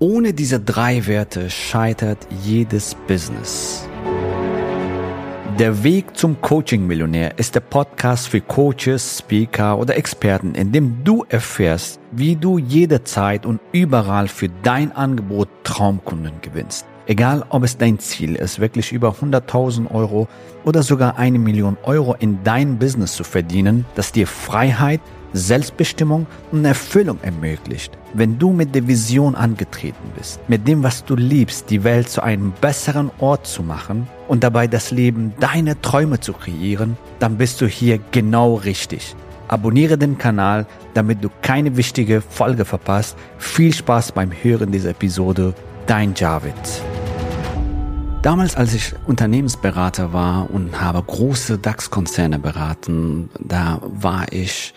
Ohne diese drei Werte scheitert jedes Business. Der Weg zum Coaching-Millionär ist der Podcast für Coaches, Speaker oder Experten, in dem du erfährst, wie du jederzeit und überall für dein Angebot Traumkunden gewinnst. Egal, ob es dein Ziel ist, wirklich über 100.000 Euro oder sogar eine Million Euro in dein Business zu verdienen, das dir Freiheit, Selbstbestimmung und Erfüllung ermöglicht. Wenn du mit der Vision angetreten bist, mit dem, was du liebst, die Welt zu einem besseren Ort zu machen und dabei das Leben deiner Träume zu kreieren, dann bist du hier genau richtig. Abonniere den Kanal, damit du keine wichtige Folge verpasst. Viel Spaß beim Hören dieser Episode. Dein Javid. Damals, als ich Unternehmensberater war und habe große DAX-Konzerne beraten, da war ich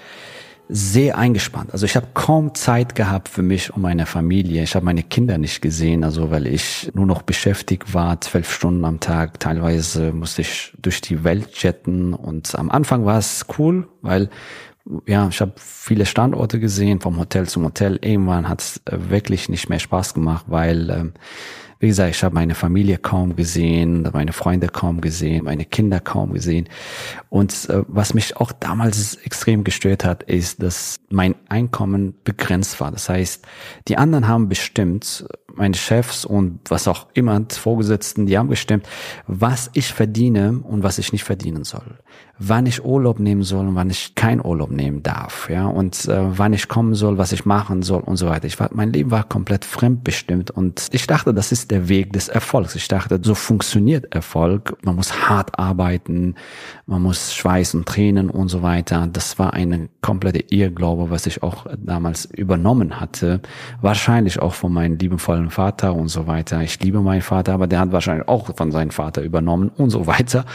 sehr eingespannt. Also ich habe kaum Zeit gehabt für mich und meine Familie. Ich habe meine Kinder nicht gesehen, also weil ich nur noch beschäftigt war, zwölf Stunden am Tag. Teilweise musste ich durch die Welt jetten und am Anfang war es cool, weil ja, ich habe viele Standorte gesehen, vom Hotel zum Hotel. Irgendwann hat es wirklich nicht mehr Spaß gemacht, weil ähm, wie gesagt, ich habe meine Familie kaum gesehen, meine Freunde kaum gesehen, meine Kinder kaum gesehen. Und äh, was mich auch damals extrem gestört hat, ist, dass mein Einkommen begrenzt war. Das heißt, die anderen haben bestimmt, meine Chefs und was auch immer, Vorgesetzten, die haben bestimmt, was ich verdiene und was ich nicht verdienen soll wann ich Urlaub nehmen soll und wann ich kein Urlaub nehmen darf, ja, und äh, wann ich kommen soll, was ich machen soll und so weiter. Ich war, mein Leben war komplett fremdbestimmt und ich dachte, das ist der Weg des Erfolgs. Ich dachte, so funktioniert Erfolg. Man muss hart arbeiten, man muss Schweiß und Tränen und so weiter. Das war eine komplette Irrglaube, was ich auch damals übernommen hatte. Wahrscheinlich auch von meinem liebenvollen Vater und so weiter. Ich liebe meinen Vater, aber der hat wahrscheinlich auch von seinem Vater übernommen und so weiter.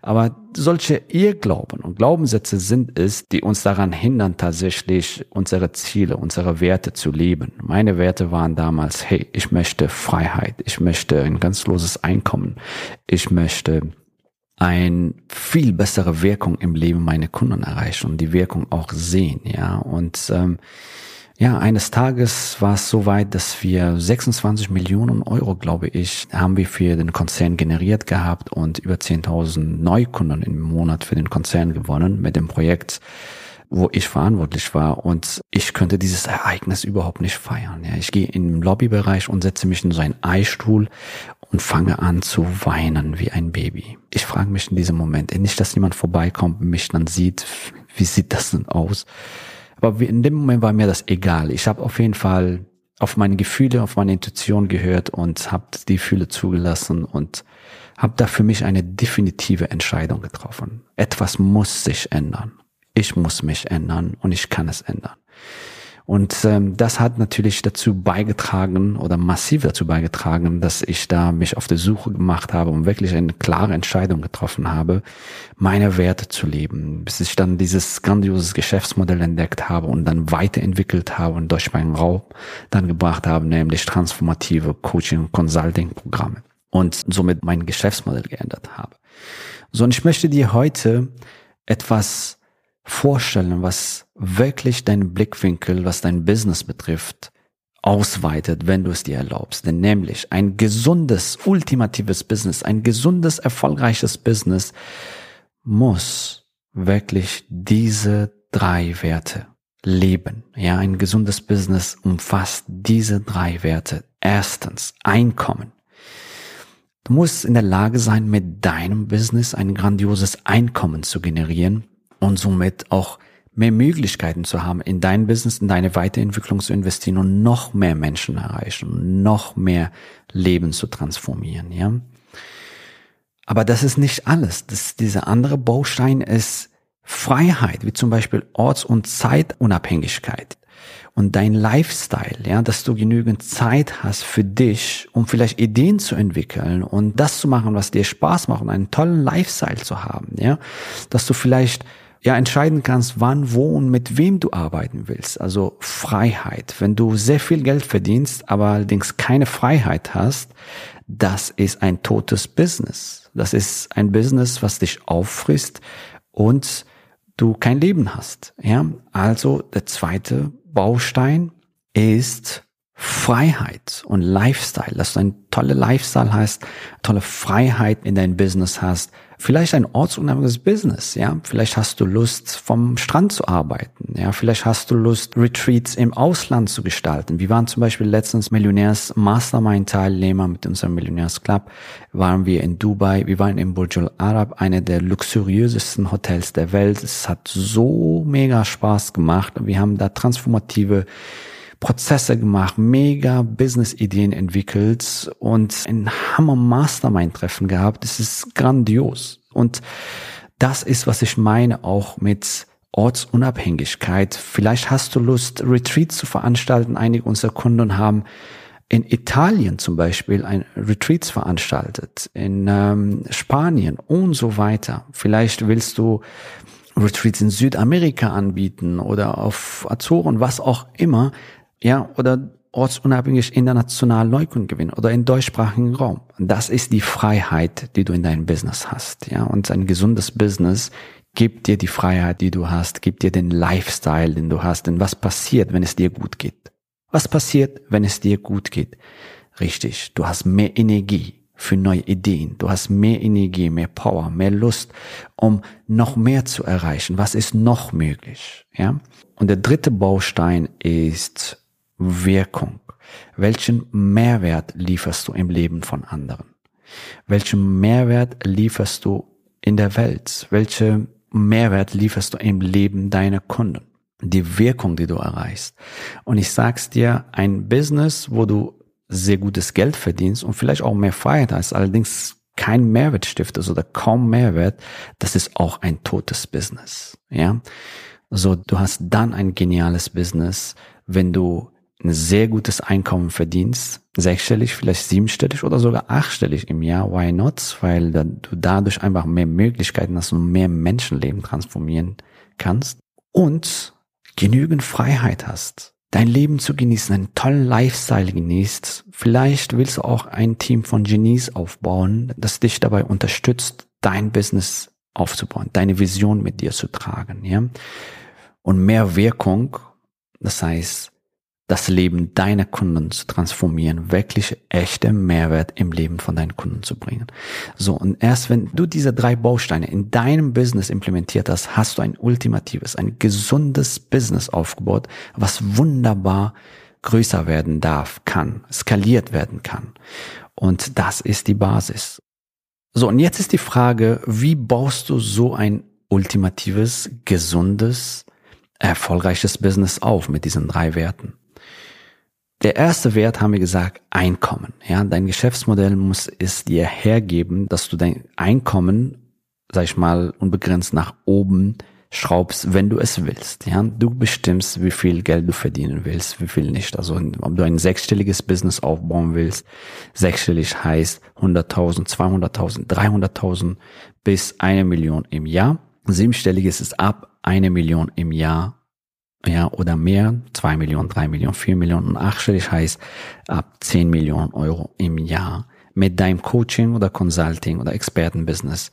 Aber solche Irrglauben und Glaubenssätze sind es, die uns daran hindern, tatsächlich unsere Ziele, unsere Werte zu leben. Meine Werte waren damals, hey, ich möchte Freiheit, ich möchte ein ganz loses Einkommen, ich möchte ein viel bessere Wirkung im Leben meiner Kunden erreichen und die Wirkung auch sehen, ja. Und ähm, ja, eines Tages war es so weit, dass wir 26 Millionen Euro, glaube ich, haben wir für den Konzern generiert gehabt und über 10.000 Neukunden im Monat für den Konzern gewonnen mit dem Projekt, wo ich verantwortlich war. Und ich könnte dieses Ereignis überhaupt nicht feiern. Ja, ich gehe im Lobbybereich und setze mich in so einen Eistuhl und fange an zu weinen wie ein Baby. Ich frage mich in diesem Moment, nicht, dass jemand vorbeikommt und mich dann sieht, wie sieht das denn aus? Aber in dem Moment war mir das egal. Ich habe auf jeden Fall auf meine Gefühle, auf meine Intuition gehört und habe die Gefühle zugelassen und habe da für mich eine definitive Entscheidung getroffen. Etwas muss sich ändern. Ich muss mich ändern und ich kann es ändern. Und ähm, das hat natürlich dazu beigetragen oder massiv dazu beigetragen, dass ich da mich auf der Suche gemacht habe und wirklich eine klare Entscheidung getroffen habe, meine Werte zu leben, bis ich dann dieses grandioses Geschäftsmodell entdeckt habe und dann weiterentwickelt habe und durch meinen Raum dann gebracht habe, nämlich transformative Coaching- und Consulting-Programme und somit mein Geschäftsmodell geändert habe. So, und ich möchte dir heute etwas vorstellen, was wirklich deinen Blickwinkel, was dein Business betrifft, ausweitet, wenn du es dir erlaubst. Denn nämlich ein gesundes, ultimatives Business, ein gesundes, erfolgreiches Business muss wirklich diese drei Werte leben. Ja, ein gesundes Business umfasst diese drei Werte. Erstens, Einkommen. Du musst in der Lage sein, mit deinem Business ein grandioses Einkommen zu generieren und somit auch mehr Möglichkeiten zu haben, in dein Business, in deine Weiterentwicklung zu investieren und noch mehr Menschen erreichen, noch mehr Leben zu transformieren, ja. Aber das ist nicht alles. Das, dieser andere Baustein ist Freiheit, wie zum Beispiel Orts- und Zeitunabhängigkeit und dein Lifestyle, ja, dass du genügend Zeit hast für dich, um vielleicht Ideen zu entwickeln und das zu machen, was dir Spaß macht und einen tollen Lifestyle zu haben, ja, dass du vielleicht ja entscheiden kannst, wann, wo und mit wem du arbeiten willst. Also Freiheit. Wenn du sehr viel Geld verdienst, aber allerdings keine Freiheit hast, das ist ein totes Business. Das ist ein Business, was dich auffrisst und du kein Leben hast. Ja, also der zweite Baustein ist Freiheit und Lifestyle, dass du ein tolle Lifestyle hast, tolle Freiheit in dein Business hast, vielleicht ein ortsunabhängiges Business, ja, vielleicht hast du Lust vom Strand zu arbeiten, ja, vielleicht hast du Lust Retreats im Ausland zu gestalten. Wir waren zum Beispiel letztens Millionärs Mastermind Teilnehmer mit unserem Millionärs Club, waren wir in Dubai, wir waren in Burj Al Arab, eine der luxuriösesten Hotels der Welt. Es hat so mega Spaß gemacht. Wir haben da transformative Prozesse gemacht, mega Business-Ideen entwickelt und ein Hammer Mastermind-Treffen gehabt. Das ist grandios. Und das ist, was ich meine auch mit Ortsunabhängigkeit. Vielleicht hast du Lust, Retreats zu veranstalten. Einige unserer Kunden haben in Italien zum Beispiel ein Retreats veranstaltet, in ähm, Spanien und so weiter. Vielleicht willst du Retreats in Südamerika anbieten oder auf Azoren, was auch immer ja, oder ortsunabhängig international Neukunden gewinnen oder im deutschsprachigen Raum. Das ist die Freiheit, die du in deinem Business hast, ja. Und ein gesundes Business gibt dir die Freiheit, die du hast, gibt dir den Lifestyle, den du hast. Denn was passiert, wenn es dir gut geht? Was passiert, wenn es dir gut geht? Richtig, du hast mehr Energie für neue Ideen. Du hast mehr Energie, mehr Power, mehr Lust, um noch mehr zu erreichen. Was ist noch möglich? Ja? Und der dritte Baustein ist Wirkung? Welchen Mehrwert lieferst du im Leben von anderen? Welchen Mehrwert lieferst du in der Welt? Welchen Mehrwert lieferst du im Leben deiner Kunden? Die Wirkung, die du erreichst. Und ich sag's dir, ein Business, wo du sehr gutes Geld verdienst und vielleicht auch mehr Freiheit hast, allerdings kein Mehrwert stiftest oder kaum Mehrwert, das ist auch ein totes Business. Ja, so du hast dann ein geniales Business, wenn du ein sehr gutes Einkommen verdienst, sechsstellig, vielleicht siebenstellig oder sogar achtstellig im Jahr, why not? Weil du dadurch einfach mehr Möglichkeiten hast und mehr Menschenleben transformieren kannst und genügend Freiheit hast, dein Leben zu genießen, einen tollen Lifestyle genießt. Vielleicht willst du auch ein Team von Genies aufbauen, das dich dabei unterstützt, dein Business aufzubauen, deine Vision mit dir zu tragen, ja? Und mehr Wirkung, das heißt, das Leben deiner Kunden zu transformieren, wirklich echte Mehrwert im Leben von deinen Kunden zu bringen. So, und erst wenn du diese drei Bausteine in deinem Business implementiert hast, hast du ein ultimatives, ein gesundes Business aufgebaut, was wunderbar größer werden darf, kann, skaliert werden kann. Und das ist die Basis. So, und jetzt ist die Frage, wie baust du so ein ultimatives, gesundes, erfolgreiches Business auf mit diesen drei Werten? Der erste Wert haben wir gesagt, Einkommen. Ja, dein Geschäftsmodell muss es dir hergeben, dass du dein Einkommen, sag ich mal, unbegrenzt nach oben schraubst, wenn du es willst. Ja, du bestimmst, wie viel Geld du verdienen willst, wie viel nicht. Also, ob du ein sechsstelliges Business aufbauen willst. Sechsstellig heißt 100.000, 200.000, 300.000 bis eine Million im Jahr. Siebenstelliges ist ab eine Million im Jahr ja, oder mehr, zwei Millionen, drei Millionen, vier Millionen und achtstellig heißt ab zehn Millionen Euro im Jahr mit deinem Coaching oder Consulting oder Expertenbusiness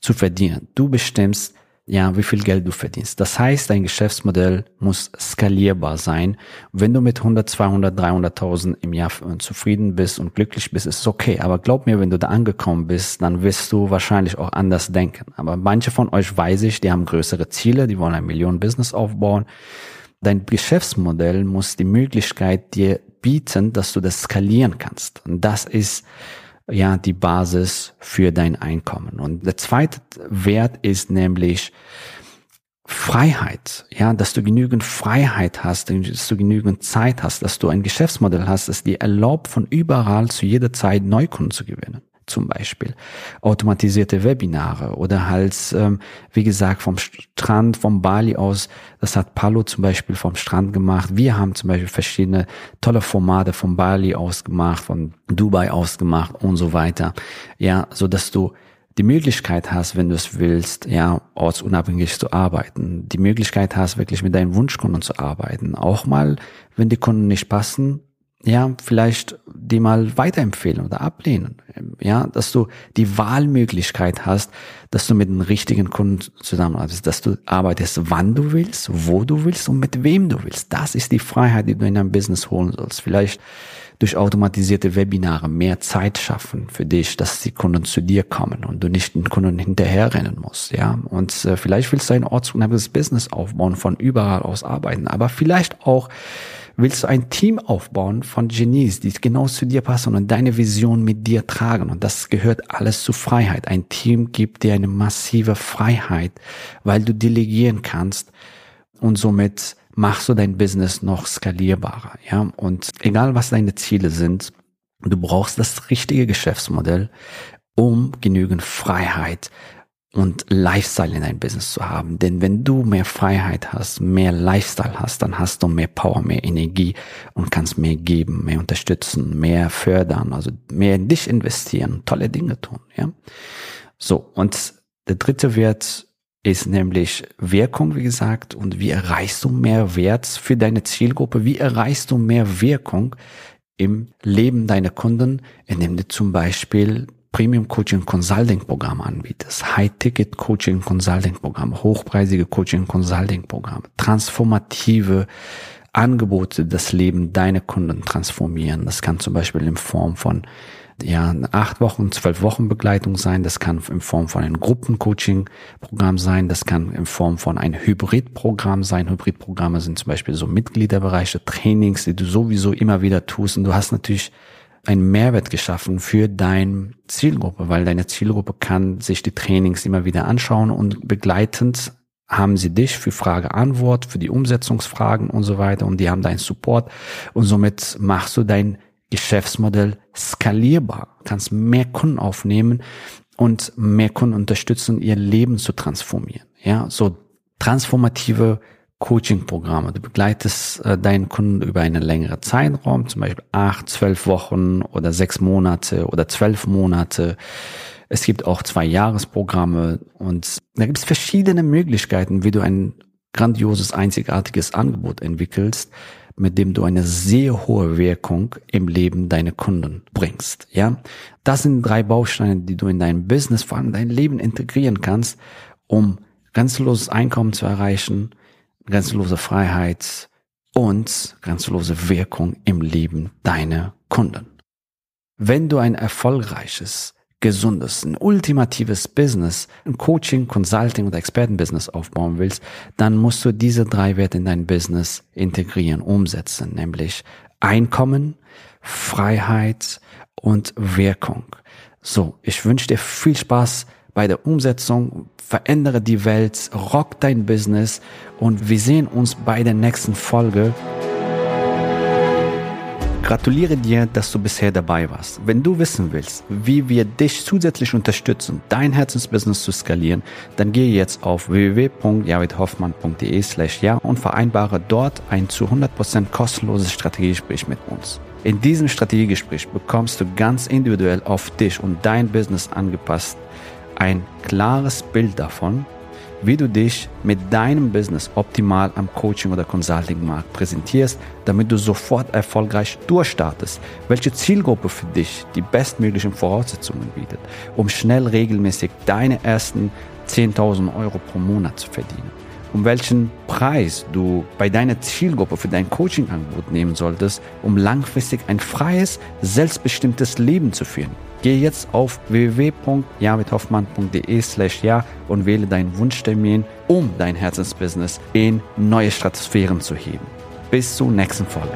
zu verdienen. Du bestimmst, ja, wie viel Geld du verdienst. Das heißt, dein Geschäftsmodell muss skalierbar sein. Wenn du mit 100, 200, 300.000 im Jahr zufrieden bist und glücklich bist, ist es okay. Aber glaub mir, wenn du da angekommen bist, dann wirst du wahrscheinlich auch anders denken. Aber manche von euch weiß ich, die haben größere Ziele, die wollen ein Millionen-Business aufbauen. Dein Geschäftsmodell muss die Möglichkeit dir bieten, dass du das skalieren kannst. Und das ist ja die Basis für dein Einkommen. Und der zweite Wert ist nämlich Freiheit, ja, dass du genügend Freiheit hast, dass du genügend Zeit hast, dass du ein Geschäftsmodell hast, das dir erlaubt, von überall zu jeder Zeit Neukunden zu gewinnen zum Beispiel. Automatisierte Webinare oder halt, ähm, wie gesagt, vom Strand, vom Bali aus, das hat Palo zum Beispiel vom Strand gemacht. Wir haben zum Beispiel verschiedene tolle Formate vom Bali aus gemacht, von Dubai aus gemacht und so weiter. Ja, so dass du die Möglichkeit hast, wenn du es willst, ja, ortsunabhängig zu arbeiten, die Möglichkeit hast, wirklich mit deinen Wunschkunden zu arbeiten. Auch mal, wenn die Kunden nicht passen, ja, vielleicht die mal weiterempfehlen oder ablehnen. ja, dass du die Wahlmöglichkeit hast, dass du mit den richtigen Kunden zusammenarbeitest, dass du arbeitest, wann du willst, wo du willst und mit wem du willst. Das ist die Freiheit, die du in dein Business holen sollst. Vielleicht durch automatisierte Webinare mehr Zeit schaffen für dich, dass die Kunden zu dir kommen und du nicht den Kunden hinterherrennen musst, ja. Und äh, vielleicht willst du ein ortsunabhängiges Business aufbauen, von überall aus arbeiten, aber vielleicht auch willst du ein Team aufbauen von Genies, die genau zu dir passen und deine Vision mit dir tragen. Und das gehört alles zu Freiheit. Ein Team gibt dir eine massive Freiheit, weil du delegieren kannst und somit machst du dein Business noch skalierbarer, ja. Und egal was deine Ziele sind, du brauchst das richtige Geschäftsmodell, um genügend Freiheit und Lifestyle in dein Business zu haben. Denn wenn du mehr Freiheit hast, mehr Lifestyle hast, dann hast du mehr Power, mehr Energie und kannst mehr geben, mehr unterstützen, mehr fördern, also mehr in dich investieren, tolle Dinge tun, ja. So. Und der dritte Wert ist nämlich Wirkung, wie gesagt, und wie erreichst du mehr Wert für deine Zielgruppe? Wie erreichst du mehr Wirkung im Leben deiner Kunden, indem du zum Beispiel Premium Coaching Consulting Programm anbietest, High Ticket Coaching Consulting Programm, hochpreisige Coaching Consulting Programm, transformative Angebote, das Leben deiner Kunden transformieren. Das kann zum Beispiel in Form von ja, acht Wochen, zwölf Wochen Begleitung sein. Das kann in Form von einem Gruppencoaching-Programm sein. Das kann in Form von einem Hybridprogramm sein. Hybridprogramme sind zum Beispiel so Mitgliederbereiche, Trainings, die du sowieso immer wieder tust. Und du hast natürlich einen Mehrwert geschaffen für deine Zielgruppe, weil deine Zielgruppe kann sich die Trainings immer wieder anschauen und begleitend haben sie dich für Frage-Antwort, für die Umsetzungsfragen und so weiter und die haben deinen Support und somit machst du dein Geschäftsmodell skalierbar, kannst mehr Kunden aufnehmen und mehr Kunden unterstützen, ihr Leben zu transformieren. Ja, so transformative Coaching-Programme. Du begleitest äh, deinen Kunden über einen längeren Zeitraum, zum Beispiel acht, zwölf Wochen oder sechs Monate oder zwölf Monate. Es gibt auch zwei Jahresprogramme und da gibt es verschiedene Möglichkeiten, wie du ein grandioses, einzigartiges Angebot entwickelst, mit dem du eine sehr hohe Wirkung im Leben deiner Kunden bringst. Ja, das sind drei Bausteine, die du in dein Business, vor allem dein Leben integrieren kannst, um grenzenloses Einkommen zu erreichen, grenzenlose Freiheit und grenzenlose Wirkung im Leben deiner Kunden. Wenn du ein erfolgreiches, gesundes, ein ultimatives Business, ein Coaching, Consulting oder Expertenbusiness aufbauen willst, dann musst du diese drei Werte in dein Business integrieren, umsetzen, nämlich Einkommen, Freiheit und Wirkung. So, ich wünsche dir viel Spaß bei der Umsetzung, verändere die Welt, rock dein Business und wir sehen uns bei der nächsten Folge. Gratuliere dir, dass du bisher dabei warst. Wenn du wissen willst, wie wir dich zusätzlich unterstützen, dein Herzensbusiness zu skalieren, dann gehe jetzt auf www.javidhoffmann.de slash ja und vereinbare dort ein zu 100% kostenloses Strategiegespräch mit uns. In diesem Strategiegespräch bekommst du ganz individuell auf dich und dein Business angepasst ein klares Bild davon, wie du dich mit deinem Business optimal am Coaching- oder Consulting-Markt präsentierst, damit du sofort erfolgreich durchstartest, welche Zielgruppe für dich die bestmöglichen Voraussetzungen bietet, um schnell regelmäßig deine ersten 10.000 Euro pro Monat zu verdienen, um welchen Preis du bei deiner Zielgruppe für dein Coaching-Angebot nehmen solltest, um langfristig ein freies, selbstbestimmtes Leben zu führen Geh jetzt auf www.javidhoffmann.de slash ja und wähle deinen Wunschtermin, um dein Herzensbusiness in neue Stratosphären zu heben. Bis zur nächsten Folge.